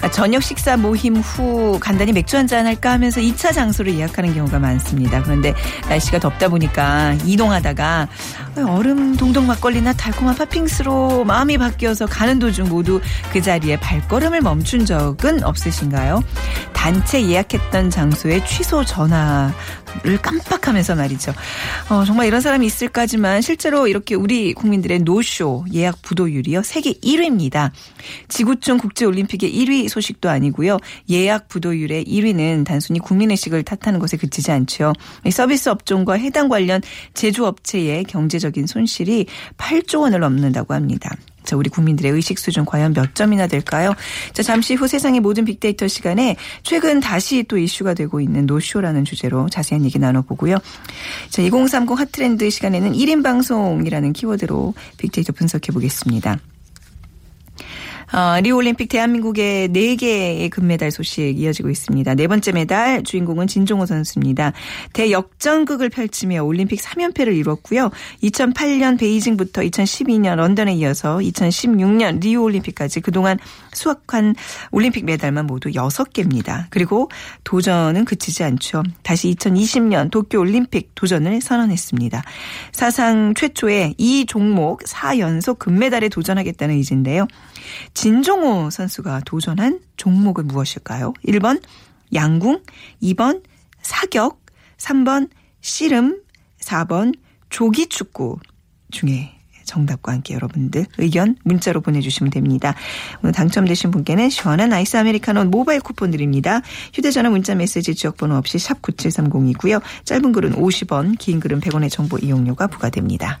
아, 저녁 식사 모임 후 간단히 맥주 한 잔 할까 하면서 2차 장소를 예약하는 경우가 많습니다. 그런데 날씨가 덥다 보니까 이동하다가 얼음 동동 막걸리나 달콤한 팥빙수로 마음이 바뀌어서 가는 도중 모두 그 자리에 발걸음을 멈춘 적은 없으신가요? 단체 예약했던 장소에 취소 전화를 깜빡하면서 말이죠. 어, 정말 이런 사람이 있을까지만 실제로 이렇게 우리 국민들의 노쇼 예약 부도율이요. 세계 1위입니다. 지구촌 국제올림픽의 1위 소식도 아니고요. 예약 부도율의 1위는 단순히 국민의식을 탓하는 것에 그치지 않죠. 이 서비스 업종과 해당 관련 제조업체의 경제적인 손실이 8조 원을 넘는다고 합니다. 자, 우리 국민들의 의식 수준 과연 몇 점이나 될까요? 자, 잠시 후 세상의 모든 빅데이터 시간에 최근 다시 또 이슈가 되고 있는 노쇼라는 주제로 자세한 얘기 나눠보고요. 자, 2030 핫트렌드 시간에는 1인 방송이라는 키워드로 빅데이터 분석해 보겠습니다. 어, 리오올림픽 대한민국의 4개의 금메달 소식 이어지고 있습니다. 네 번째 메달 주인공은 진종호 선수입니다. 대역전극을 펼치며 올림픽 3연패를 이뤘고요. 2008년 베이징부터 2012년 런던에 이어서 2016년 리오올림픽까지 그동안 수확한 올림픽 메달만 모두 6개입니다. 그리고 도전은 그치지 않죠. 다시 2020년 도쿄올림픽 도전을 선언했습니다. 사상 최초의 이 종목 4연속 금메달에 도전하겠다는 의지인데요. 진종호 선수가 도전한 종목은 무엇일까요? 1번 양궁, 2번 사격, 3번 씨름, 4번 조기축구 중에 정답과 함께 여러분들 의견 문자로 보내주시면 됩니다. 오늘 당첨되신 분께는 시원한 아이스 아메리카노 모바일 쿠폰 드립니다. 휴대전화 문자 메시지 지역번호 없이 샵 9730이고요. 짧은 글은 50원, 긴 글은 100원의 정보 이용료가 부과됩니다.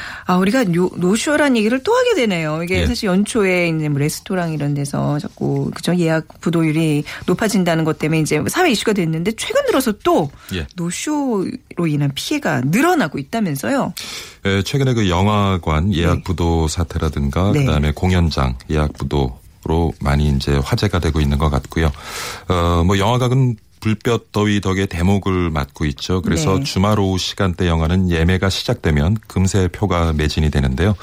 아, 우리가 노, 노쇼란 얘기를 또 하게 되네요. 이게 예. 사실 연초에 이제 뭐 레스토랑 이런 데서 자꾸 그죠 예약 부도율이 높아진다는 것 때문에 이제 사회 이슈가 됐는데 최근 들어서 또 예. 노쇼로 인한 피해가 늘어나고 있다면서요. 에, 최근에 그 영화관 예약 네. 부도 사태라든가 네. 그다음에 공연장 예약 부도 로 많이 이제 화제가 되고 있는 것 같고요. 어, 뭐 영화관은 불볕 더위 덕에 대목을 맞고 있죠. 그래서 네. 주말 오후 시간대 영화는 예매가 시작되면 금세 표가 매진이 되는데요.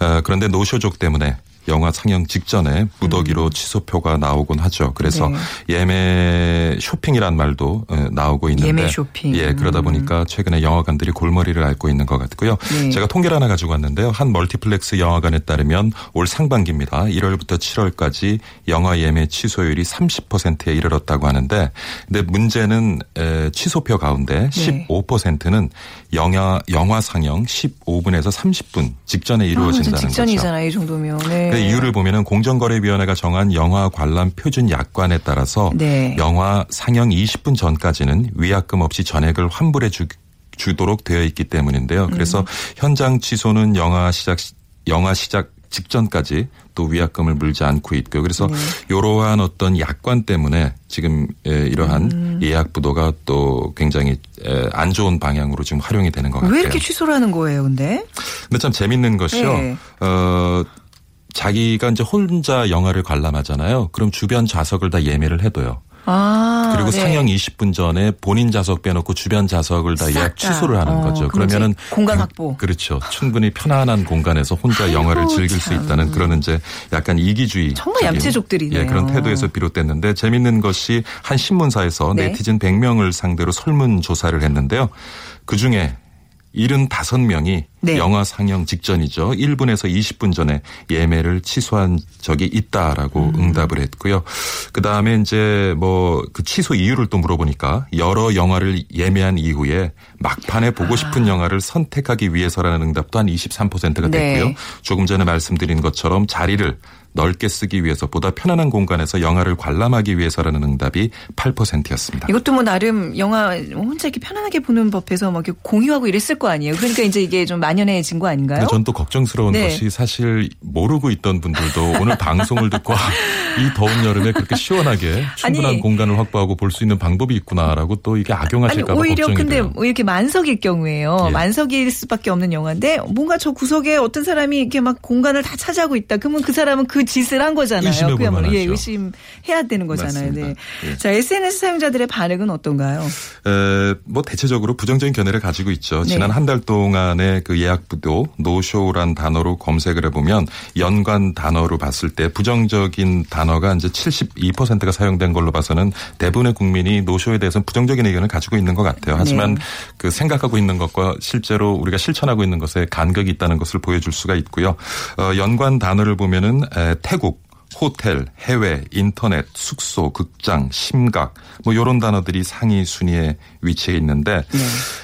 어, 그런데 노쇼족 때문에 영화 상영 직전에 무더기로 취소표가 나오곤 하죠. 그래서 음. 네. 예매 쇼핑이란 말도 어, 나오고 있는데 예매 쇼핑. 예, 그러다 음. 보니까 최근에 영화관들이 골머리를 앓고 있는 것 같고요. 네. 제가 통계를 하나 가지고 왔는데요. 한 멀티플렉스 영화관에 따르면 올 상반기입니다. 1월부터 7월까지 영화 예매 취소율이 30%에 이르렀다고 하는데 근데 문제는 에, 취소표 가운데 네. 15%는 영화 영화 상영 15분에서 30분 직전에 아, 이루어진다는 좀 거죠. 직전이잖아요, 이 정도면. 네. 그 이유를 보면은 공정거래위원회가 정한 영화 관람 표준 약관에 따라서 네. 영화 상영 20분 전까지는 위약금 없이 전액을 환불해 주, 주도록 되어 있기 때문인데요. 그래서 음. 현장 취소는 영화 시작 시- 영화 시작 직전까지 또 위약금을 물지 않고 있고요. 그래서 네. 이러한 어떤 약관 때문에 지금 에, 이러한 음. 예약 부도가 또 굉장히 에, 안 좋은 방향으로 지금 활용이 되는 것 같아요. 왜 이렇게 취소를 하는 거예요, 근데? 근데 참 재밌는 것이요. 네. 어, 자기가 이제 혼자 영화를 관람하잖아요. 그럼 주변 좌석을 다 예매를 해둬요. 아, 그리고 네. 상영 20분 전에 본인 좌석 빼놓고 주변 좌석을 다싹 예약 다. 취소를 하는 어, 거죠. 그러면은 공간 그- 확보. 그 렇죠. 충분히 편안한 공간에서 혼자 영화를 즐길 수 있다는 그런 이제 약간 이기주의 정말 얌체족들이네요. 예, 그런 태도에서 비롯됐는데 재밌는 것이 한 신문사에서 네. 네티즌 100명을 상대로 설문 조사를 했는데요. 그 중에 75명이 네. 영화 상영 직전이죠. 1분에서 20분 전에 예매를 취소한 적이 있다라고 음. 응답을 했고요. 그 다음에 이제 뭐 그 취소 이유를 또 물어보니까 여러 영화를 예매한 이후에 막판에 보고 아. 싶은 영화를 선택하기 위해서라는 응답도 한 23%가 네. 됐고요. 조금 전에 말씀드린 것처럼 자리를 넓게 쓰기 위해서 보다 편안한 공간에서 영화를 관람하기 위해서라는 응답이 8%였습니다. 이것도 뭐 나름 영화 혼자 이렇게 편안하게 보는 법에서 막 이렇게 공유하고 이랬을 거 아니에요. 그러니까 이제 이게 좀 만연해진 거 아닌가요? 전 또 걱정스러운 네. 것이 사실 모르고 있던 분들도 오늘 방송을 듣고 아, 이 더운 여름에 그렇게 시원하게 충분한 아니. 공간을 확보하고 볼 수 있는 방법이 있구나라고 또 이게 악용하실까 봐 오히려 걱정이 근데 돼요. 뭐 이렇게 만석일 경우에요. 예. 만석일 수밖에 없는 영화인데 뭔가 저 구석에 어떤 사람이 이렇게 막 공간을 다 차지하고 있다. 그러면 그 사람은 그 짓을 한 거잖아요. 그야말로 예. 의심해야 되는 거잖아요. 맞습니다. 네. 예. 자 SNS 사용자들의 반응은 어떤가요? 에, 뭐 대체적으로 부정적인 견해를 가지고 있죠. 네. 지난 한 달 동안의 그 예약 부도 노쇼란 단어로 검색을 해보면 연관 단어로 봤을 때 부정적인 단어가 이제 72%가 사용된 걸로 봐서는 대부분의 국민이 노쇼에 대해서는 부정적인 의견을 가지고 있는 것 같아요. 하지만 네. 그 생각하고 있는 것과 실제로 우리가 실천하고 있는 것에 간격이 있다는 것을 보여줄 수가 있고요. 어, 연관 단어를 보면은 에, 태국 호텔, 해외, 인터넷, 숙소, 극장, 심각 뭐 이런 단어들이 상위 순위에 위치해 있는데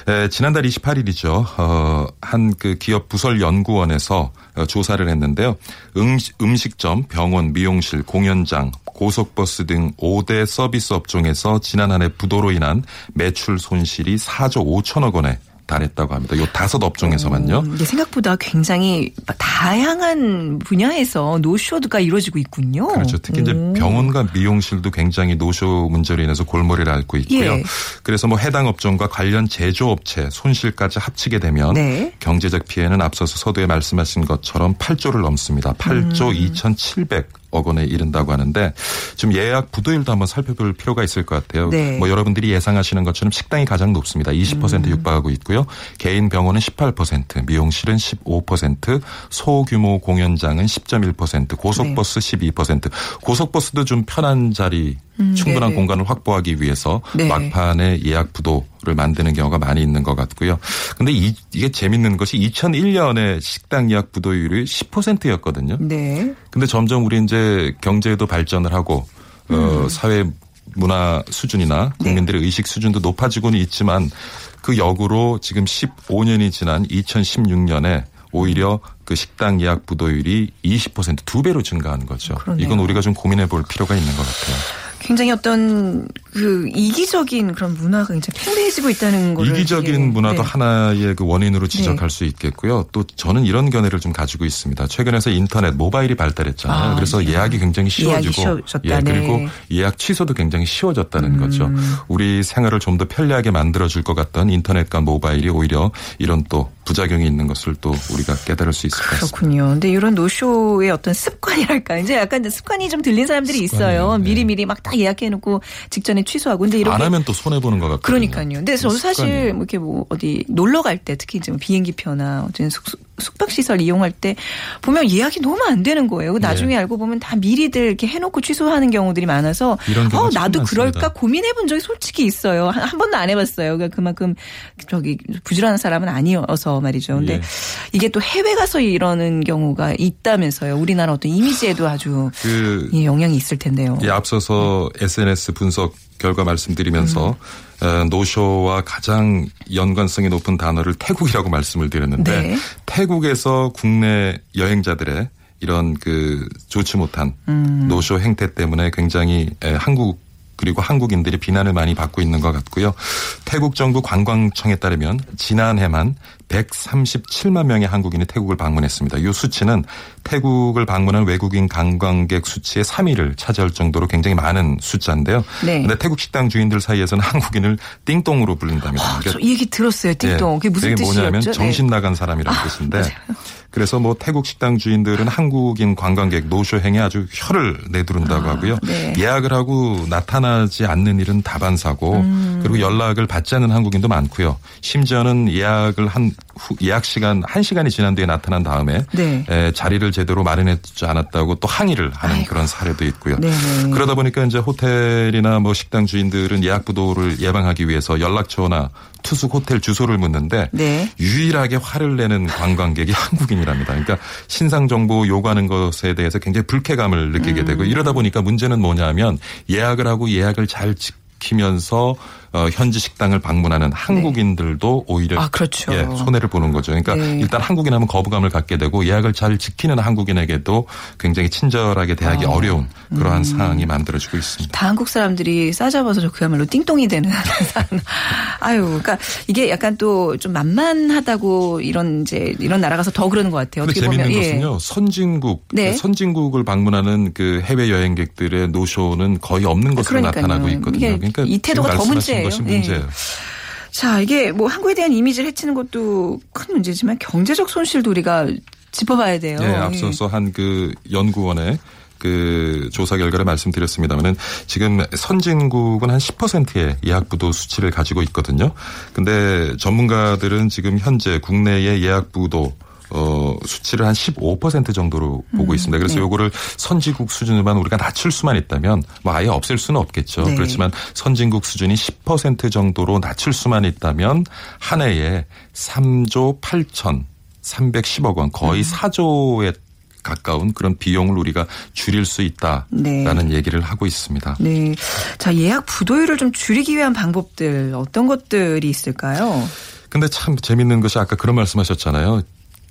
에, 지난달 28일이죠. 어, 한 그 기업 부설 연구원에서 어, 조사를 했는데요. 음식, 음식점, 병원, 미용실, 공연장, 고속버스 등 5대 서비스 업종에서 지난 한 해 부도로 인한 매출 손실이 4조 5천억 원에 달했다고 합니다. 요 다섯 업종에서만요. 음, 생각보다 굉장히 다양한 분야에서 노쇼가 이루어지고 있군요. 그렇죠. 특히 이제 오. 병원과 미용실도 굉장히 노쇼 문제로 인해서 골머리를 앓고 있고요. 예. 그래서 뭐 해당 업종과 관련 제조업체 손실까지 합치게 되면 네. 경제적 피해는 앞서서 서두에 말씀하신 것처럼 8조를 넘습니다. 8조 음. 2,700 억 원에 이른다고 하는데 지금 예약 부도율도 한번 살펴볼 필요가 있을 것 같아요. 네. 뭐 여러분들이 예상하시는 것처럼 식당이 가장 높습니다. 20% 음. 육박하고 있고요. 개인 병원은 18%, 미용실은 15%, 소규모 공연장은 10.1%, 고속버스 네. 12%. 고속버스도 좀 편한 자리, 충분한 네네. 공간을 확보하기 위해서 네. 막판에 예약 부도를 만드는 경우가 많이 있는 것 같고요. 근데 이, 게 재밌는 것이 2001년에 식당 예약 부도율이 10%였거든요. 네. 근데 점점 우리 이제 경제도 발전을 하고 음. 어 사회 문화 수준이나 네. 국민들의 의식 수준도 높아지고는 있지만 그 역으로 지금 15년이 지난 2016년에 오히려 그 식당 예약 부도율이 20%두 배로 증가한 거죠. 그러네요. 이건 우리가 좀 고민해 볼 필요가 있는 것 같아요. 굉장히 어떤 그 이기적인 그런 문화가 이제 팽배해지고 있다는 거를 이기적인 문화도 네. 하나의 그 원인으로 지적할 수 있겠고요. 또 저는 이런 견해를 좀 가지고 있습니다. 최근에서 인터넷 모바일이 발달했잖아요. 아, 그래서 예. 예약이 굉장히 예약이 쉬워지고 쉬워졌다. 예, 그리고 네. 음. 예약 취소도 굉장히 쉬워졌다는 거죠. 우리 생활을 좀 더 편리하게 만들어 줄 것 같던 인터넷과 모바일이 오히려 이런 또 부작용이 있는 것을 또 우리가 깨달을 수 있을 것 같습니다. 그렇군요. 근데 이런 노쇼의 어떤 습관이랄까 이제 약간 습관이 좀 들린 사람들이 있어요. 습관이에요. 네. 미리 미리 막다 예약해놓고 직전에 취소하고. 근데 이렇게 안 하면 또 손해 보는 것 같거든요. 그러니까요. 근데 저도 사실. 뭐 이렇게 뭐 어디 놀러 갈 때 특히 이제 뭐 비행기 표나 어떤 숙, 숙박시설 이용할 때 보면 예약이 너무 안 되는 거예요. 나중에 알고 보면 다 미리들 이렇게 해놓고 취소하는 경우들이 많아서 네. 어, 참 나도 많습니다. 그럴까 고민해본 적이 솔직히 있어요. 한, 한 번도 안 해봤어요. 그러니까 그만큼 저기 부지런한 사람은 아니어서 말이죠. 근데 예. 이게 또 해외 가서 이러는 경우가 있다면서요. 우리나라 어떤 이미지에도 아주 그 예, 영향이 있을 텐데요. 예, 앞서서 SNS 분석 결과 말씀드리면서 어, 노쇼와 가장 연관성이 높은 단어를 태국이라고 말씀을 드렸는데 네. 태국에서 국내 여행자들의 이런 그 좋지 못한 노쇼 행태 때문에 굉장히 에, 한국 그리고 한국인들이 비난을 많이 받고 있는 것 같고요. 태국 정부 관광청에 따르면 지난해만 137만 명의 한국인이 태국을 방문했습니다. 이 수치는 태국을 방문한 외국인 관광객 수치의 3위를 차지할 정도로 굉장히 많은 숫자인데요. 네. 근데 태국 식당 주인들 사이에서는 한국인을 띵똥으로 불린답니다. 아, 저이 얘기 들었어요. 띵동. 그게 무슨 이게 뜻이었죠? 뭐냐면 네. 정신 나간 사람이라는 뜻인데 그래서 뭐 태국 식당 주인들은 한국인 관광객 노쇼 행에 아주 혀를 내두른다고 하고요. 네. 예약을 하고 나타나지 않는 일은 다반사고 음. 그리고 연락을 받지 않는 한국인도 많고요. 심지어는 예약을 한 후, 예약 시간 한 시간이 지난 뒤에 나타난 다음에 네. 에, 자리를 제대로 마련해주지 않았다고 또 항의를 하는 그런 사례도 있고요. 네네. 그러다 보니까 이제 호텔이나 뭐 식당 주인들은 예약 부도를 예방하기 위해서 연락처나 투숙 호텔 주소를 묻는데 네. 유일하게 화를 내는 관광객이 한국인이랍니다. 그러니까 신상 정보 요구하는 것에 대해서 굉장히 불쾌감을 느끼게 음. 되고 이러다 보니까 문제는 뭐냐면 예약을 하고 예약을 잘 지키면서 어, 현지 식당을 방문하는 한국인들도 오히려 아, 그렇죠. 예, 손해를 보는 거죠. 그러니까 네. 일단 한국인 하면 거부감을 갖게 되고 예약을 잘 지키는 한국인에게도 굉장히 친절하게 대하기 어. 려운 그러한 음. 상황이 만들어지고 있습니다. 다 한국 사람들이 싸잡아서 저 그야말로 띵똥이 되는. 아유, 그러니까 이게 약간 또 좀 만만하다고 이런 이제 이런 나라 가서 더 그러는 것 같아요. 어떻게 재밌는 보면 예. 것은요. 선진국 네. 선진국을 방문하는 그 해외 여행객들의 노쇼는 거의 없는 것으로 그러니까요. 나타나고 있거든요. 그러니까 이 태도가 더 말씀하신 문제예요. 것이 예. 문제예요. 자, 이게 뭐 한국에 대한 이미지를 해치는 것도 큰 문제지만 경제적 손실도 우리가 짚어봐야 돼요. 예, 앞서서 한 그 연구원의 그 조사 결과를 말씀드렸습니다만은 지금 선진국은 한 10%의 예약부도 수치를 가지고 있거든요. 근데 전문가들은 지금 현재 국내의 예약부도 어, 수치를 한 15% 정도로 보고 있습니다. 그래서 네. 요거를 선진국 수준으로만 우리가 낮출 수만 있다면 뭐 아예 없앨 수는 없겠죠. 네. 그렇지만 선진국 수준이 10% 정도로 낮출 수만 있다면 한 해에 3조 8천 310억 원 거의 음. 4조에 가까운 그런 비용을 우리가 줄일 수 있다라는 네. 얘기를 하고 있습니다. 네. 자, 예약 부도율을 좀 줄이기 위한 방법들 어떤 것들이 있을까요? 근데 참 재밌는 것이 아까 그런 말씀하셨잖아요.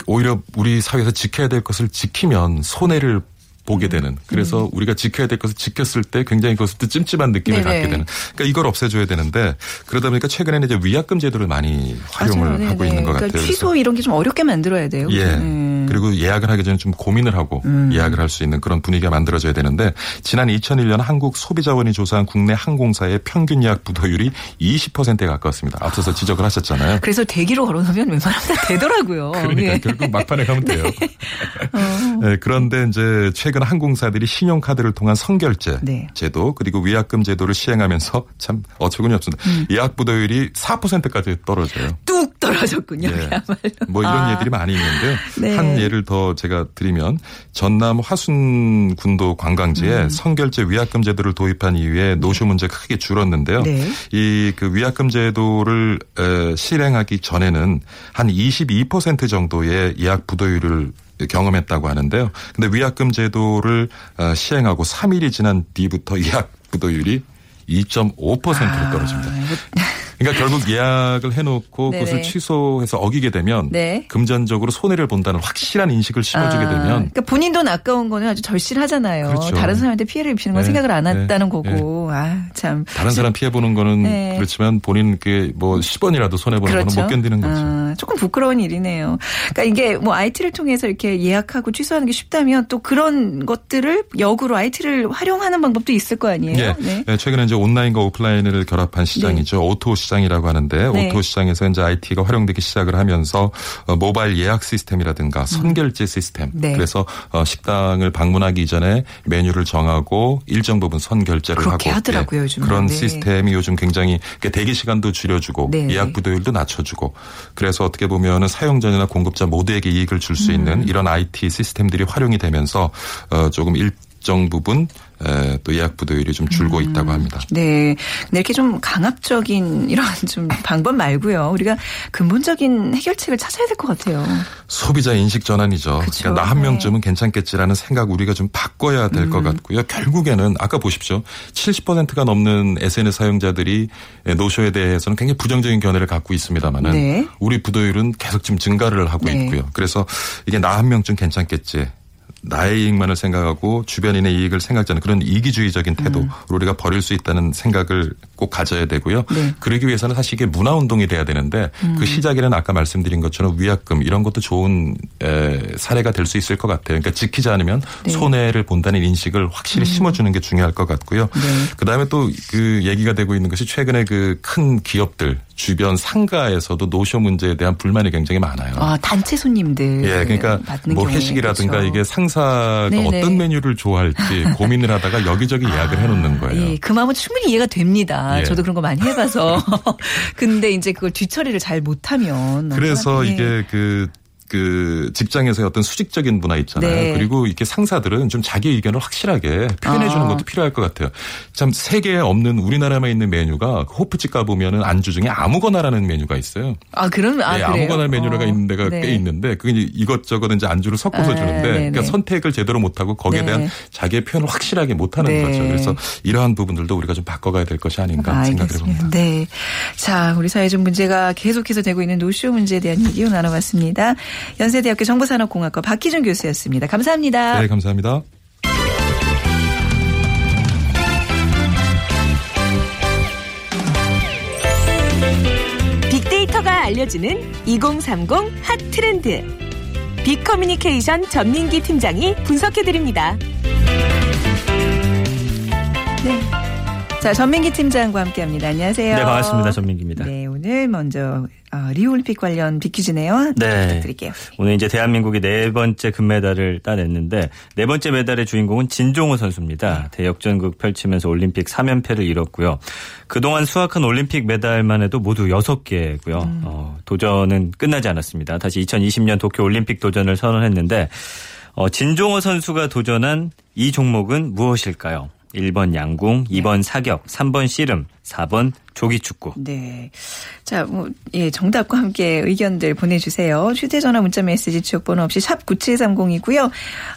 오히려 우리 사회에서 지켜야 될 것을 지키면 손해를 보게 되는. 그래서 우리가 지켜야 될 것을 지켰을 때 굉장히 그것을 또 찜찜한 느낌을 음. 네네. 갖게 되는. 그러니까 이걸 없애줘야 되는데 그러다 보니까 최근에는 이제 위약금 제도를 많이 활용을 맞아요. 하고 네네. 있는 것 그러니까 같아요. 취소 이런 게 좀 어렵게 만들어야 돼요. 예. 음. 그리고 예약을 하기 전에 좀 고민을 하고 예약을 할 수 있는 그런 분위기가 만들어져야 되는데 지난 2001년 한국 소비자원이 조사한 국내 항공사의 평균 예약 부도율이 20%에 가까웠습니다. 앞서서 지적을 하셨잖아요. 그래서 대기로 걸어놓으면 웬만하면 다 되더라고요. 그러니까 예. 결국 막판에 가면 돼요. 네, 그런데 이제 최근 항공사들이 신용카드를 통한 선결제 네. 제도 그리고 위약금 제도를 시행하면서 참 어처구니 없습니다. 음. 예약 부도율이 4%까지 떨어져요. 뚝 떨어졌군요. 예. 그야말로. 뭐 이런 아. 예들이 많이 있는데 네. 한 예를 더 제가 드리면 전남 화순군도 관광지에 음. 선결제 위약금 제도를 도입한 이후에 노쇼 문제가 크게 줄었는데요. 네. 이그 위약금 제도를 에, 실행하기 전에는 한 22% 정도의 예약 부도율을 경험했다고 하는데요. 근데 위약금 제도를 어, 시행하고 3일이 지난 뒤부터 예약 부도율이 2.5%로 떨어집니다. 아, 그러니까 결국 예약을 해놓고 네네. 그것을 취소해서 어기게 되면 네. 금전적으로 손해를 본다는 확실한 인식을 심어주게 아, 되면 그러니까 본인 돈 아까운 거는 아주 절실하잖아요. 그렇죠. 다른 사람한테 피해를 입히는 건 네, 생각을 안 네, 했다는 거고. 아, 참. 다른 사람 피해 보는 거는 네. 그렇지만 본인 그뭐 10원이라도 손해 보는 그렇죠. 거는 못 견디는 거죠. 아, 조금 부끄러운 일이네요. 그러니까 이게 뭐 IT를 통해서 이렇게 예약하고 취소하는 게 쉽다면 또 그런 것들을 역으로 IT를 활용하는 방법도 있을 거 아니에요. 예. 네. 예, 최근에 이제 온라인과 오프라인을 결합한 시장이죠. O2O 시장 이라고 하는데 네. O2O 시장에서 이제 IT가 활용되기 시작을 하면서 어, 모바일 예약 시스템이라든가 선결제 시스템. 네. 그래서 어, 식당을 방문하기 전에 메뉴를 정하고 일정 부분 선결제를 하고 하더라고요, 예. 그런 네. 시스템이 요즘 굉장히 대기 시간도 줄여주고 네. 예약 부도율도 낮춰주고 그래서 어떻게 보면은 사용자나 공급자 모두에게 이익을 줄수 음. 있는 이런 IT 시스템들이 활용이 되면서 어, 조금 일 정 부분 에, 또 예약 부도율이 좀 줄고 음. 있다고 합니다. 네. 근데 이렇게 좀 강압적인 이런 좀 방법 말고요. 우리가 근본적인 해결책을 찾아야 될 것 같아요. 소비자 인식 전환이죠. 그쵸. 그러니까 나한 네. 명쯤은 괜찮겠지라는 생각 우리가 좀 바꿔야 될것 음. 같고요. 결국에는 아까 보십시오. 70%가 넘는 SNS 사용자들이 노쇼에 대해서는 굉장히 부정적인 견해를 갖고 있습니다만은 네. 우리 부도율은 계속 지금 증가를 하고 네. 있고요. 그래서 이게 나 한 명쯤 괜찮겠지. 나의 이익만을 생각하고 주변인의 이익을 생각하지 않는 그런 이기주의적인 태도로 우리가 버릴 수 있다는 생각을 꼭 가져야 되고요. 네. 음. 그러기 위해서는 사실 이게 문화 운동이 돼야 되는데 그 시작에는 아까 말씀드린 것처럼 위약금 이런 것도 좋은 에, 사례가 될 수 있을 것 같아요. 그러니까 지키지 않으면 네. 손해를 본다는 인식을 확실히 심어주는 게 중요할 것 같고요. 네. 그다음에 또 그 얘기가 되고 있는 것이 최근에 그 큰 기업들 주변 상가에서도 노쇼 문제에 대한 불만이 굉장히 많아요. 아, 단체 손님들. 예, 그러니까 받는 뭐. 회식이라든가 그렇죠. 이게 상사가 네네. 어떤 메뉴를 좋아할지 고민을 하다가 여기저기 예약을 해놓는 거예요. 예, 그 마음은 충분히 이해가 됩니다. 예. 저도 그런 거 많이 해봐서. 근데 이제 그걸 뒤처리를 잘 못하면. 그래서 예. 이게 그, 그 직장에서의 어떤 수직적인 문화 있잖아요. 네. 그리고 이렇게 상사들은 좀 자기 의견을 확실하게 표현해 주는 아. 것도 필요할 것 같아요. 참 세계에 없는 우리나라만 있는 메뉴가 그 호프집 가 보면은 안주 중에 아무거나라는 메뉴가 있어요. 아, 그럼, 아, 네, 그래요? 아무거나 메뉴가 어, 있는 데가 네. 꽤 있는데 그게 이것저것 이제 안주를 섞어서 아, 주는데. 그러니까 선택을 제대로 못 하고 거기에 네. 대한 자기의 표현을 확실하게 못 하는 네. 거죠. 그래서 이러한 부분들도 우리가 좀 바꿔가야 될 것이 아닌가 생각을 해봅니다. 네. 자, 우리 사회 좀 문제가 계속해서 되고 있는 노쇼 문제에 대한 얘기 나눠봤습니다. 연세대학교 정보산업공학과 박희준 교수였습니다. 감사합니다. 네, 감사합니다. 빅데이터가 알려주는 2030 핫 트렌드. 빅커뮤니케이션 전민기 팀장이 분석해드립니다. 자, 전민기 팀장과 함께 합니다. 안녕하세요. 네, 반갑습니다. 전민기입니다. 네, 오늘 먼저 어, 리우올림픽 관련 빅퀴즈네요. 네. 부탁드릴게요. 오늘 이제 대한민국이 네 번째 금메달을 따냈는데 네 번째 메달의 주인공은 진종호 선수입니다. 대역전극 펼치면서 올림픽 3연패를 이뤘고요. 그동안 수확한 올림픽 메달만 해도 모두 6개고요. 어, 도전은 끝나지 않았습니다. 다시 2020년 도쿄 올림픽 도전을 선언했는데 어, 진종호 선수가 도전한 이 종목은 무엇일까요? 1번 양궁, 2번 사격, 3번 씨름, 4번 조기 축구. 네. 자, 뭐, 예, 정답과 함께 의견들 보내주세요. 휴대전화 문자 메시지 지역번호 없이 샵 9730이고요.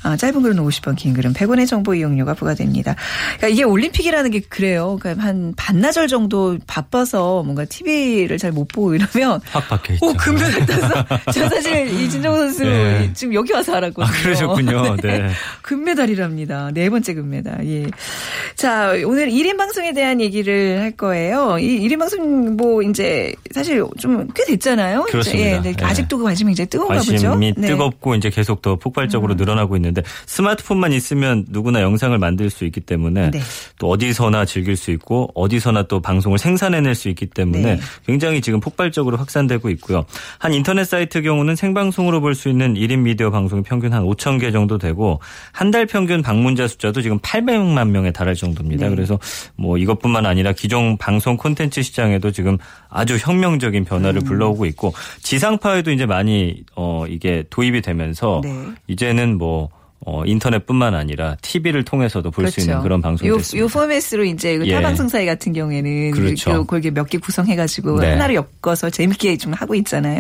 아, 짧은 글은 50원, 긴 글은 100원의 정보 이용료가 부과됩니다. 그러니까 이게 올림픽이라는 게 그래요. 그러니까 한 반나절 정도 바빠서 뭔가 TV를 잘 못 보고 이러면 있죠. 오, 금메달 땄어. 저 사실 이 진정호 선수 네. 지금 여기 와서 알았거든요. 아, 그러셨군요. 네. 금메달이랍니다. 네 번째 금메달. 예. 자, 오늘 1인 방송에 대한 얘기를 할 거예요. 이 1인 방송 뭐 이제 사실 좀 꽤 됐잖아요. 그렇습니다. 예, 네. 네. 아직도 그 관심이 이제 뜨거운가 보죠. 관심이 네. 음. 뜨겁고 이제 계속 더 폭발적으로 늘어나고 있는데 스마트폰만 있으면 누구나 영상을 만들 수 있기 때문에 네. 또 어디서나 즐길 수 있고 어디서나 또 방송을 생산해낼 수 있기 때문에 네. 굉장히 지금 폭발적으로 확산되고 있고요. 한 인터넷 사이트 경우는 생방송으로 볼 수 있는 1인 미디어 방송이 평균 한 5천 개 정도 되고 한 달 평균 방문자 숫자도 지금 800만 명에 달할 정도입니다. 네. 그래서 뭐 이것뿐만 아니라 기존 방송 콘텐츠 시장에도 지금 아주 혁명적인 변화를 음. 불러오고 있고 지상파에도 이제 많이 어 이게 도입이 되면서 네. 이제는 뭐 어, 인터넷뿐만 아니라 TV를 통해서도 볼수 있는 그런 방송이 요, 됐습니다. 요 포맷으로 이제 그 예. 타방송사의 같은 경우에는 그렇죠. 요 그게 몇 개 구성해가지고 네. 하나로 엮어서 재밌게 좀 하고 있잖아요.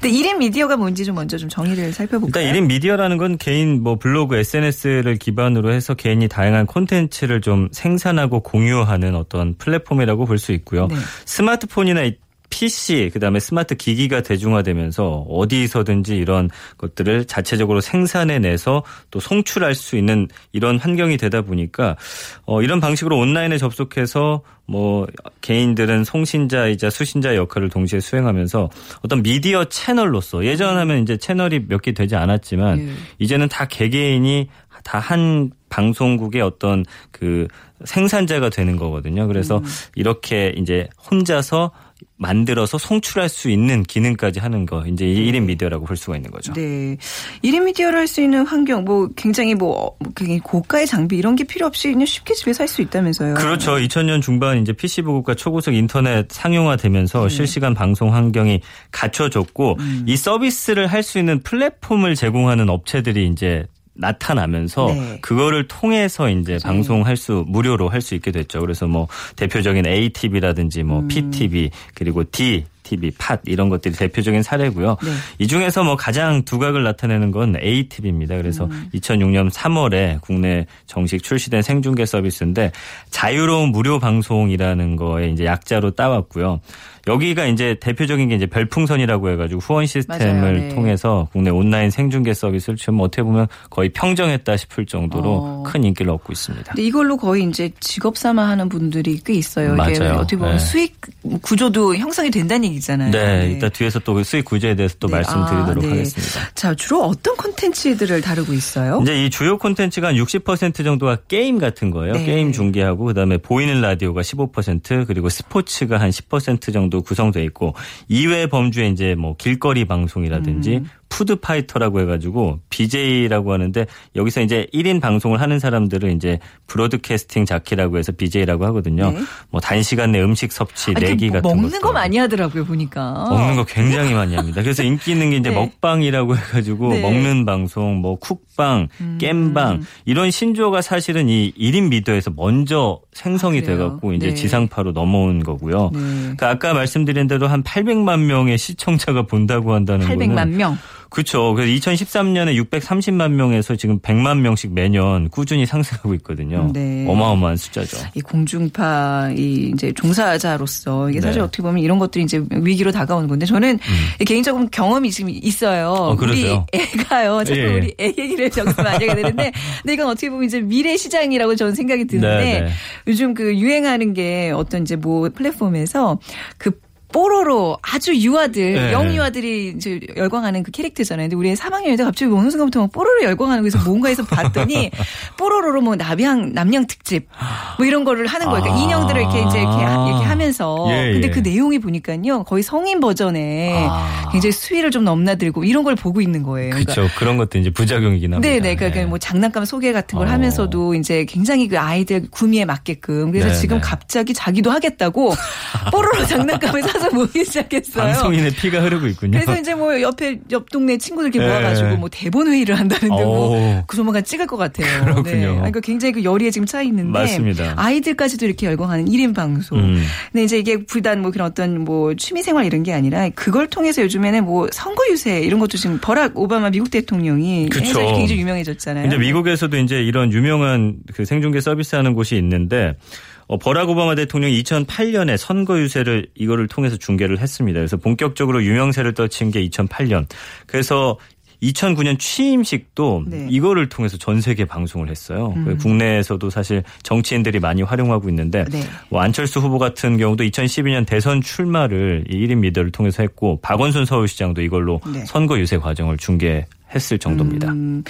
근데 1인 미디어가 뭔지 좀 먼저 좀 정의를 살펴볼까요? 일단 1인 미디어라는 건 개인 뭐 블로그, SNS를 기반으로 해서 개인이 다양한 콘텐츠를 좀 생산하고 공유하는 어떤 플랫폼이라고 볼 수 있고요. 네. 스마트폰이나 이 PC 그다음에 스마트 기기가 대중화되면서 어디서든지 이런 것들을 자체적으로 생산해내서 또 송출할 수 있는 이런 환경이 되다 보니까 어 이런 방식으로 온라인에 접속해서 뭐 개인들은 송신자이자 수신자 역할을 동시에 수행하면서 어떤 미디어 채널로서 예전 하면 이제 채널이 몇 개 되지 않았지만 예. 이제는 다 개개인이 다한 방송국의 어떤 그 생산자가 되는 거거든요. 그래서 이렇게 이제 혼자서 만들어서 송출할 수 있는 기능까지 하는 거 이제 이 1인 미디어라고 볼 수가 있는 거죠. 네. 1인 미디어를 할 수 있는 환경, 뭐 굉장히 뭐 어, 굉장히 고가의 장비 이런 게 필요 없이 그냥 쉽게 집에서 할 수 있다면서요. 그렇죠. 2000년 중반 이제 PC 보급과 초고속 인터넷 상용화되면서 실시간 방송 환경이 갖춰졌고 이 서비스를 할 수 있는 플랫폼을 제공하는 업체들이 이제 나타나면서 네. 그거를 통해서 이제 방송할 수 무료로 할 수 있게 됐죠. 그래서 뭐 대표적인 ATV라든지 뭐 PTV 그리고 D TV, 팟 이런 것들이 대표적인 사례고요. 네. 이 중에서 뭐 가장 두각을 나타내는 건 ATV입니다. 그래서 음. 2006년 3월에 국내 정식 출시된 생중계 서비스인데 자유로운 무료 방송이라는 거에 이제 약자로 따왔고요. 여기가 이제 대표적인 게 이제 별풍선이라고 해가지고 후원 시스템을 맞아요. 네. 통해서 국내 온라인 생중계 서비스를 지금 어떻게 보면 거의 평정했다 싶을 정도로 어. 큰 인기를 얻고 있습니다. 근데 이걸로 거의 이제 직업 삼아 하는 분들이 꽤 있어요. 이게 맞아요. 어떻게 보면 네. 수익 구조도 형성이 된다는 얘기잖아요. 네, 이따 뒤에서 또그 수익 구조에 대해서 또 네. 말씀드리도록 아, 네. 하겠습니다. 자, 주로 어떤 콘텐츠들을 다루고 있어요? 이제 이 주요 콘텐츠가 한 60% 정도가 게임 같은 거예요. 네. 게임 중계하고 그다음에 보이는 라디오가 15% 그리고 스포츠가 한 10% 정도 정도 구성돼 있고 이외 범주에 이제 뭐 길거리 방송이라든지 음. 푸드파이터라고 해가지고 BJ라고 하는데 여기서 이제 1인 방송을 하는 사람들을 이제 브로드캐스팅 자키라고 해서 BJ라고 하거든요. 네. 뭐 단시간 내 음식 섭취 아니, 내기 그 같은 먹는 것도 거. 많이 하더라고요 보니까. 먹는 거 굉장히 많이 합니다. 그래서 인기 있는 게 이제 네. 먹방이라고 해가지고 네. 먹는 방송, 뭐 쿡방, 음. 겜방 이런 신조어가 사실은 이 1인 미디어에서 먼저 생성이 아? 돼갖고 이제 네. 지상파로 넘어온 거고요. 네. 그러니까 아까 말씀드린 대로 한 800만 명의 시청자가 본다고 한다는 800만 거는 명. 그렇죠. 그래서 2013년에 630만 명에서 지금 100만 명씩 매년 꾸준히 상승하고 있거든요. 네. 어마어마한 숫자죠. 이 공중파 이 이제 종사자로서 이게 사실 네. 어떻게 보면 이런 것들이 이제 위기로 다가오는 건데 저는 개인적으로 경험이 지금 있어요. 음. 어, 그러세요? 우리 애가요. 자꾸 예. 우리 애 얘기를 여기서 많이 하게 되는데 근데 이건 어떻게 보면 이제 미래 시장이라고 저는 생각이 드는데 네, 네. 요즘 그 유행하는 게 어떤 이제 뭐 플랫폼에서 그 뽀로로 아주 유아들, 네. 영유아들이 이제 열광하는 그 캐릭터잖아요. 근데 우리 3학년인데 갑자기 어느 순간부터 막 뽀로로 열광하는 거에서 뭔가 해서 봤더니 뽀로로로 뭐 남양, 남양 특집 뭐 이런 거를 하는 거예요. 그러니까 아. 인형들을 이렇게 이제 이렇게, 하- 이렇게 하면 서. 예, 근데 예. 그 내용이 보니까요. 거의 성인 버전에 아. 굉장히 수위를 좀 넘나들고 이런 걸 보고 있는 거예요. 그러니까 그렇죠. 그런 것도 이제 부작용이긴 합니다. 네 네. 그러니까 네. 뭐 장난감 소개 같은 걸 어. 하면서도 이제 굉장히 그 아이들 구미에 맞게끔. 그래서 네네. 지금 갑자기 자기도 하겠다고 뽀로로 장난감을 사서 모이기 시작했어요. 방송인의 피가 흐르고 있군요. 그래서 이제 뭐 옆에 옆 동네 친구들 이렇게 네. 모아가지고 뭐 대본 회의를 한다는데 오. 뭐그 조만간 찍을 것 같아요. 그렇군요. 네. 그러니까 굉장히 그 열의에 지금 차 있는데 맞습니다. 아이들까지도 이렇게 열광하는 1인 방송. 음. 근데 이제 이게 불단 뭐 그런 어떤 뭐 취미 생활 이런 게 아니라 그걸 통해서 요즘에는 뭐 선거 유세 이런 것도 지금 버락 오바마 미국 대통령이. 해서 굉장히 유명해졌잖아요. 이제 미국에서도 이제 이런 유명한 그 생중계 서비스하는 곳이 있는데 어, 버락 오바마 대통령이 2008년에 선거 유세를 이거를 통해서 중계를 했습니다. 그래서 본격적으로 유명세를 떨친 게 2008년. 그래서 2009년 취임식도 네. 이거를 통해서 전 세계 방송을 했어요. 그 국내에서도 사실 정치인들이 많이 활용하고 있는데 네. 뭐 안철수 후보 같은 경우도 2012년 대선 출마를 이 1인 미디어를 통해서 했고 박원순 서울시장도 이걸로 네. 선거 유세 과정을 중계 했을 정도입니다. 음,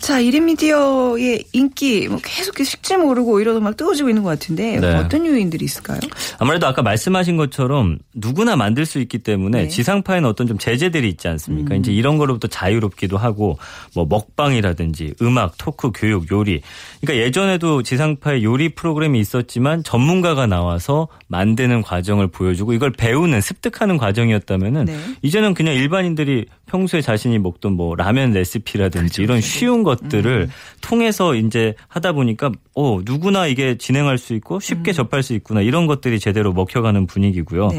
자, 1인 미디어의 인기 뭐 계속 식지 모르고 오히려 막 뜨거워지고 있는 것 같은데 네. 어떤 요인들이 있을까요? 아무래도 아까 말씀하신 것처럼 누구나 만들 수 있기 때문에 네. 지상파에는 어떤 좀 제재들이 있지 않습니까? 이제 이런 거로부터 자유롭기도 하고 뭐 먹방이라든지 음악, 토크, 교육, 요리. 그러니까 예전에도 지상파에 요리 프로그램이 있었지만 전문가가 나와서 만드는 과정을 보여주고 이걸 배우는 습득하는 과정이었다면은 네. 이제는 그냥 일반인들이 평소에 자신이 먹던 뭐 라면 레시피라든지 그렇죠, 이런 쉬운 것들을 음. 통해서 이제 하다 보니까 어 누구나 이게 진행할 수 있고 쉽게 접할 수 있구나 이런 것들이 제대로 먹혀가는 분위기고요. 네.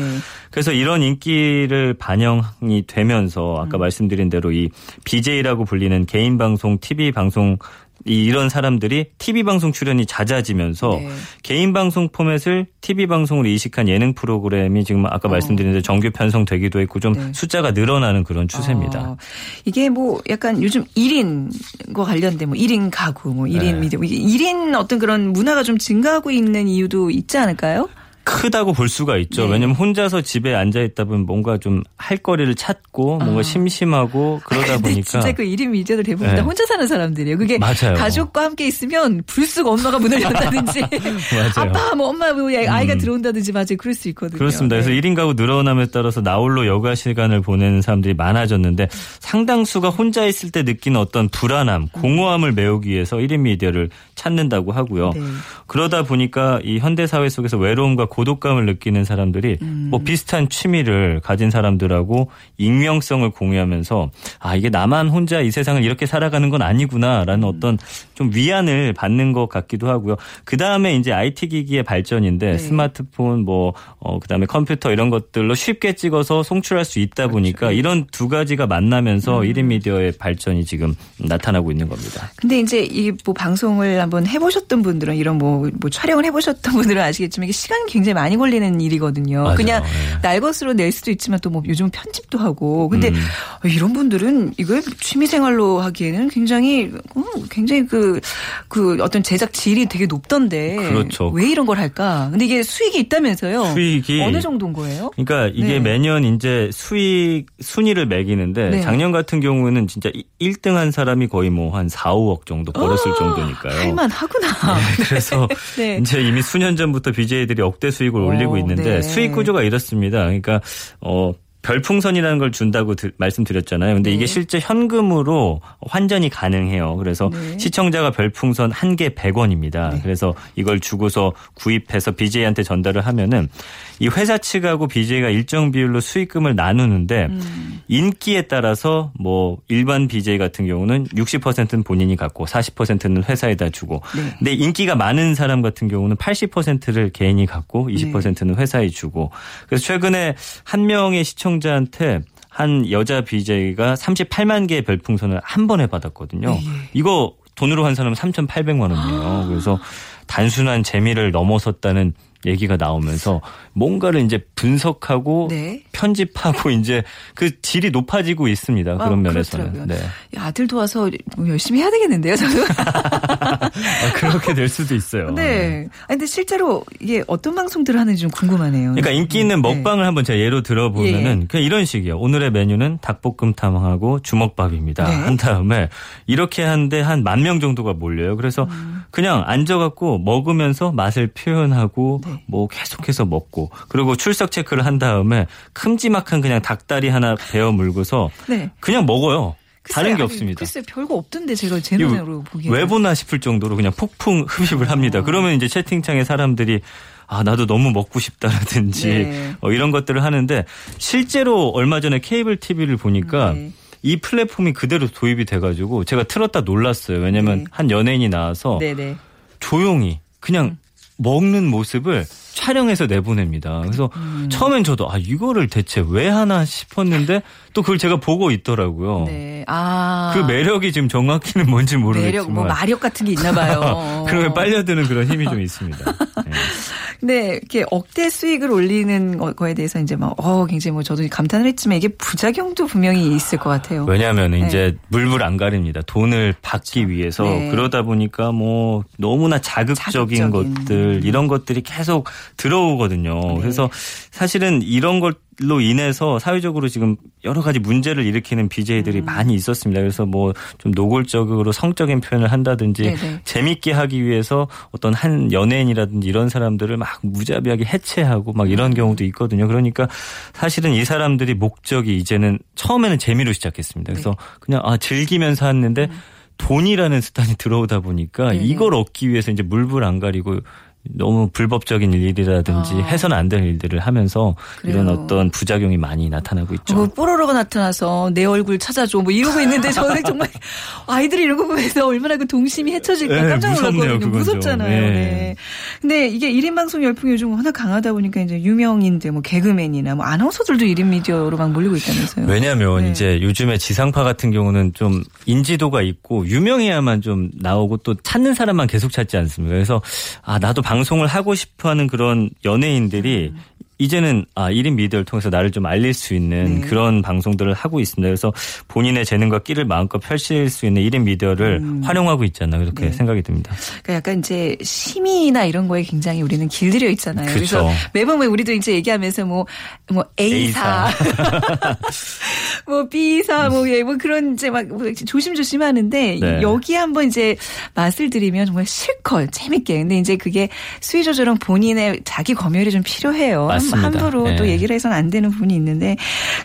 그래서 이런 인기를 반영이 되면서 음. 아까 말씀드린 대로 이 BJ라고 불리는 개인 방송, TV 방송 이 이런 사람들이 TV 방송 출연이 잦아지면서 네. 개인 방송 포맷을 TV 방송으로 이식한 예능 프로그램이 지금 아까 말씀드린 대로 정규 편성되기도 했고 좀 어. 네. 숫자가 늘어나는 그런 추세입니다. 어, 이게 뭐 약간 요즘 1인과 관련된 뭐 1인 가구, 뭐 1인 네. 미디어, 이게 1인 어떤 그런 문화가 좀 증가하고 있는 이유도 있지 않을까요? 크다고 볼 수가 있죠. 네. 왜냐면 혼자서 집에 앉아 있다 보면 뭔가 좀 할 거리를 찾고 뭔가 심심하고 그러다 아. 보니까 진짜 그 1인 미디어들 대부분 다 네. 혼자 사는 사람들이에요. 그게 맞아요. 가족과 함께 있으면 불쑥 엄마가 문을 연다든지. 아빠 뭐 엄마 뭐 아이가 음. 들어온다든지 맞아요. 그럴 수 있거든요. 그렇습니다. 그래서 네. 1인 가구 늘어남에 따라서 나홀로 여가 시간을 보내는 사람들이 많아졌는데 상당수가 혼자 있을 때 느끼는 어떤 불안함, 공허함을 메우기 위해서 1인 미디어를 찾는다고 하고요. 네. 그러다 보니까 이 현대 사회 속에서 외로움과 고독감을 느끼는 사람들이 음. 뭐 비슷한 취미를 가진 사람들하고 익명성을 공유하면서 아 이게 나만 혼자 이 세상을 이렇게 살아가는 건 음. 아니구나라는 어떤 좀 위안을 받는 것 같기도 하고요. 그 다음에 이제 IT 기기의 발전인데 네. 스마트폰 뭐 어, 그다음에 컴퓨터 이런 것들로 쉽게 찍어서 송출할 수 있다 보니까 그렇죠. 이런 두 가지가 만나면서 음. 1인 미디어의 발전이 지금 나타나고 있는 겁니다. 근데 이제 이 뭐 방송을 한번 해보셨던 분들은 이런 뭐, 뭐 촬영을 해보셨던 분들은 아시겠지만 이게 시간이 굉장히 많이 걸리는 일이거든요. 맞아요. 그냥 네. 날것으로 낼 수도 있지만 또 뭐 요즘 편집도 하고. 근데 음. 이런 분들은 이걸 취미생활로 하기에는 굉장히 음, 굉장히 그, 그 어떤 제작 질이 되게 높던데. 그렇죠. 왜 이런 걸 할까? 근데 이게 수익이 있다면서요? 수익이 어느 정도인 거예요? 그러니까 이게 네. 매년 이제 수익 순위를 매기는데 네. 작년 같은 경우에는 진짜 1등 한 사람이 거의 뭐 한 4, 5억 정도 벌었을 아, 정도니까요. 할만 하구나. 네, 그래서 네. 이제 이미 수년 전부터 BJ들이 억대 수익을 올리고 어, 있는데 네. 수익 구조가 이렇습니다. 그러니까 어 별풍선이라는 걸 준다고 드- 말씀드렸잖아요. 근데 네. 이게 실제 현금으로 환전이 가능해요. 그래서 네. 시청자가 별풍선 한 개 100원입니다. 그래서 이걸 주고서 구입해서 BJ한테 전달을 하면은 이 회사 측하고 BJ가 일정 비율로 수익금을 나누는데 음. 인기에 따라서 뭐 일반 BJ 같은 경우는 60%는 본인이 갖고 40%는 회사에다 주고 네. 근데 인기가 많은 사람 같은 경우는 80%를 개인이 갖고 네. 20%는 회사에 주고 그래서 최근에 한 명의 시청 자한테 한 여자 BJ가 38만 개의 별풍선을 한 번에 받았거든요. 네. 이거 돈으로 한 사람은 3,800만 원이에요. 그래서 단순한 재미를 넘어섰다는 얘기가 나오면서 뭔가를 이제 분석하고 네. 편집하고 이제 그 질이 높아지고 있습니다. 아, 그런 면에서는. 그렇더라고요. 네. 야, 아들 도와서 뭐 열심히 해야 되겠는데요, 저도. 아, 그렇게 될 수도 있어요. 네. 아니, 근데 실제로 이게 어떤 방송들을 하는지 좀 궁금하네요. 그러니까 인기 있는 네. 먹방을 한번 제가 예로 들어보면은 예. 그냥 이런 식이에요. 오늘의 메뉴는 닭볶음탕하고 주먹밥입니다. 네. 한 다음에 이렇게 하는데 한 만 명 정도가 몰려요. 그래서 음. 그냥 앉아갖고 먹으면서 맛을 표현하고 네. 뭐 계속해서 먹고 그리고 출석 체크를 한 다음에 큼지막한 그냥 닭다리 하나 베어 물고서 네. 그냥 먹어요. 글쎄, 다른 게 아니, 없습니다. 글쎄, 별거 없던데, 제가 제 눈으로 보기에. 왜 보나 싶을 정도로 그냥 폭풍 흡입을 합니다. 어. 그러면 이제 채팅창에 사람들이 아 나도 너무 먹고 싶다라든지 네. 어, 이런 것들을 하는데 실제로 얼마 전에 케이블 TV를 보니까 네. 이 플랫폼이 그대로 도입이 돼가지고 제가 틀었다 놀랐어요. 왜냐면 네. 한 연예인이 나와서 네네. 조용히 그냥 먹는 모습을 촬영해서 내보냅니다. 그래서 음. 처음엔 저도 아 이거를 대체 왜 하나 싶었는데 또 그걸 제가 보고 있더라고요. 네. 아. 그 매력이 지금 정확히는 뭔지 모르겠지만 매력, 뭐 마력 같은 게 있나 봐요. 그러면 빨려드는 그런 힘이 좀 있습니다. 네. 근데 이렇게 억대 수익을 올리는 거- 거에 대해서 이제 막, 어, 굉장히 뭐 저도 감탄을 했지만 이게 부작용도 분명히 있을 것 같아요. 왜냐하면 네. 이제 물불 안 가립니다. 돈을 받기 위해서 네. 그러다 보니까 뭐 너무나 자극적인, 자극적인. 것들 이런 것들이 계속 들어오거든요. 네. 그래서 사실은 이런 걸로 인해서 사회적으로 지금 여러 가지 문제를 일으키는 BJ들이 음. 많이 있었습니다. 그래서 뭐 좀 노골적으로 성적인 표현을 한다든지 네네. 재밌게 하기 위해서 어떤 한 연예인이라든지 이런 사람들을 막 무자비하게 해체하고 막 음. 이런 경우도 있거든요. 그러니까 사실은 이 사람들이 목적이 이제는 처음에는 재미로 시작했습니다. 그래서 네. 그냥 아 즐기면서 했는데 돈이라는 수단이 들어오다 보니까 음. 네네. 이걸 얻기 위해서 이제 물불 안 가리고 너무 불법적인 일이라든지 아. 해서는 안 될 일들을 하면서 이런 그래요. 어떤 부작용이 많이 나타나고 있죠. 뭐 뽀로로가 나타나서 내 얼굴 찾아줘 뭐 이러고 있는데 저는 정말 아이들이 이런 거 보면서 얼마나 그 동심이 헤쳐질까 네, 깜짝 놀랐거든요. 무섭잖아요. 네. 네. 근데 이게 1인 방송 열풍이 요즘 워낙 강하다 보니까 이제 유명인들 뭐 개그맨이나 뭐 아나운서들도 1인 미디어로 막 몰리고 있다면서요. 왜냐하면 네. 이제 요즘에 지상파 같은 경우는 좀 인지도가 있고 유명해야만 좀 나오고 또 찾는 사람만 계속 찾지 않습니까? 그래서 아 나도 방 송을 하고 싶어하는 그런 연예인들이 음. 이제는 아 1인 미디어를 통해서 나를 좀 알릴 수 있는 네. 그런 방송들을 하고 있습니다. 그래서 본인의 재능과 끼를 마음껏 펼칠 수 있는 1인 미디어를 활용하고 있지 않나 그렇게 네. 생각이 듭니다. 그러니까 약간 이제 심의나 이런 거에 굉장히 우리는 길들여 있잖아요. 래서 그쵸. 매번 왜 우리도 이제 얘기하면서 뭐, 뭐 A사, 뭐 B사, 뭐, 예, 뭐 그런 이제 막 조심조심 하는데 네. 여기에 한번 이제 맛을 들이면 정말 실컷 재밌게. 근데 이제 그게 수위 조절은 본인의 자기 검열이 좀 필요해요. 한- 맞습니다. 함부로 또 네. 얘기를 해서는 안 되는 부분이 있는데.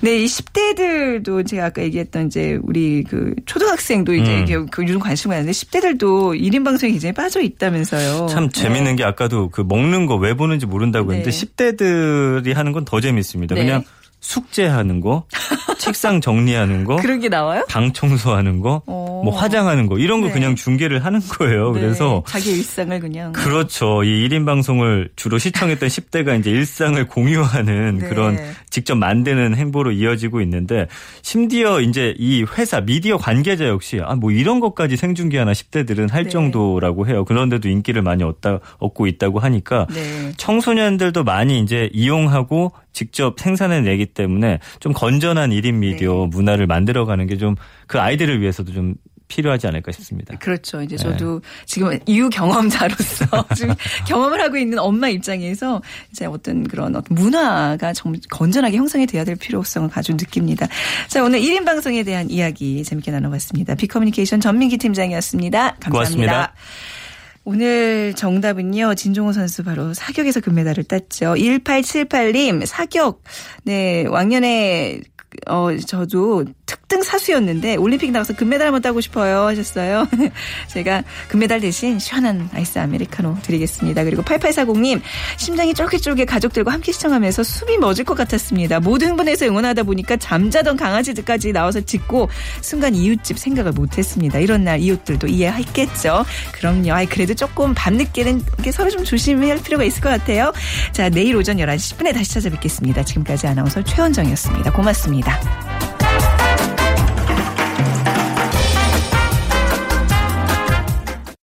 근데 이 10대들도 제가 아까 얘기했던 이제 우리 그 초등학생도 이제 음. 그 요즘 관심 가는데 10대들도 1인 방송에 굉장히 빠져 있다면서요. 참 재밌는 게 아까도 그 먹는 거 왜 보는지 모른다고 했는데 네. 10대들이 하는 건 더 재밌습니다. 네. 그냥 숙제하는 거, 책상 정리하는 거, 그런 게 나와요? 방 청소하는 거, 어. 뭐 화장하는 거 이런 거 네. 그냥 중계를 하는 거예요. 네, 그래서 자기 일상을 그냥 그렇죠. 이 1인 방송을 주로 시청했던 10대가 이제 일상을 공유하는 네. 그런 직접 만드는 행보로 이어지고 있는데 심지어 이제 이 회사 미디어 관계자 역시 아 뭐 이런 것까지 생중계하나 10대들은 할 네. 정도라고 해요. 그런데도 인기를 많이 얻다 얻고 있다고 하니까 네. 청소년들도 많이 이제 이용하고 직접 생산해 내기 때문에 좀 건전한 1인 미디어 네. 문화를 만들어가는 게 좀 그 아이들을 위해서도 좀 필요하지 않을까 싶습니다. 그렇죠. 이제 네. 저도 지금 이후 경험자로서 지금 경험을 하고 있는 엄마 입장에서 이제 어떤 그런 어떤 문화가 정 건전하게 형성이 돼야 될 필요성을 가지고 느낍니다. 자, 오늘 1인 방송에 대한 이야기 재밌게 나눠봤습니다. 비커뮤니케이션 전민기 팀장이었습니다. 감사합니다. 고맙습니다. 오늘 정답은요, 진종호 선수 바로 사격에서 금메달을 땄죠. 1878님, 사격. 네, 왕년에, 어, 저도 특등 사수였는데 올림픽 나가서 금메달 한번 따고 싶어요 하셨어요. 제가 금메달 대신 시원한 아이스 아메리카노 드리겠습니다. 그리고 8840님, 심장이 쫄깃쫄깃 가족들과 함께 시청하면서 숨이 멎을 것 같았습니다. 모두 흥분해서 응원하다 보니까 잠자던 강아지들까지 나와서 짖고 순간 이웃집 생각을 못했습니다. 이런 날 이웃들도 이해했겠죠. 그럼요. 아이, 그래도 조금 밤늦게는 이렇게 서로 좀 조심해야 할 필요가 있을 것 같아요. 자, 내일 오전 11시 10분에 다시 찾아뵙겠습니다. 지금까지 아나운서 최원정이었습니다. 고맙 있습니다.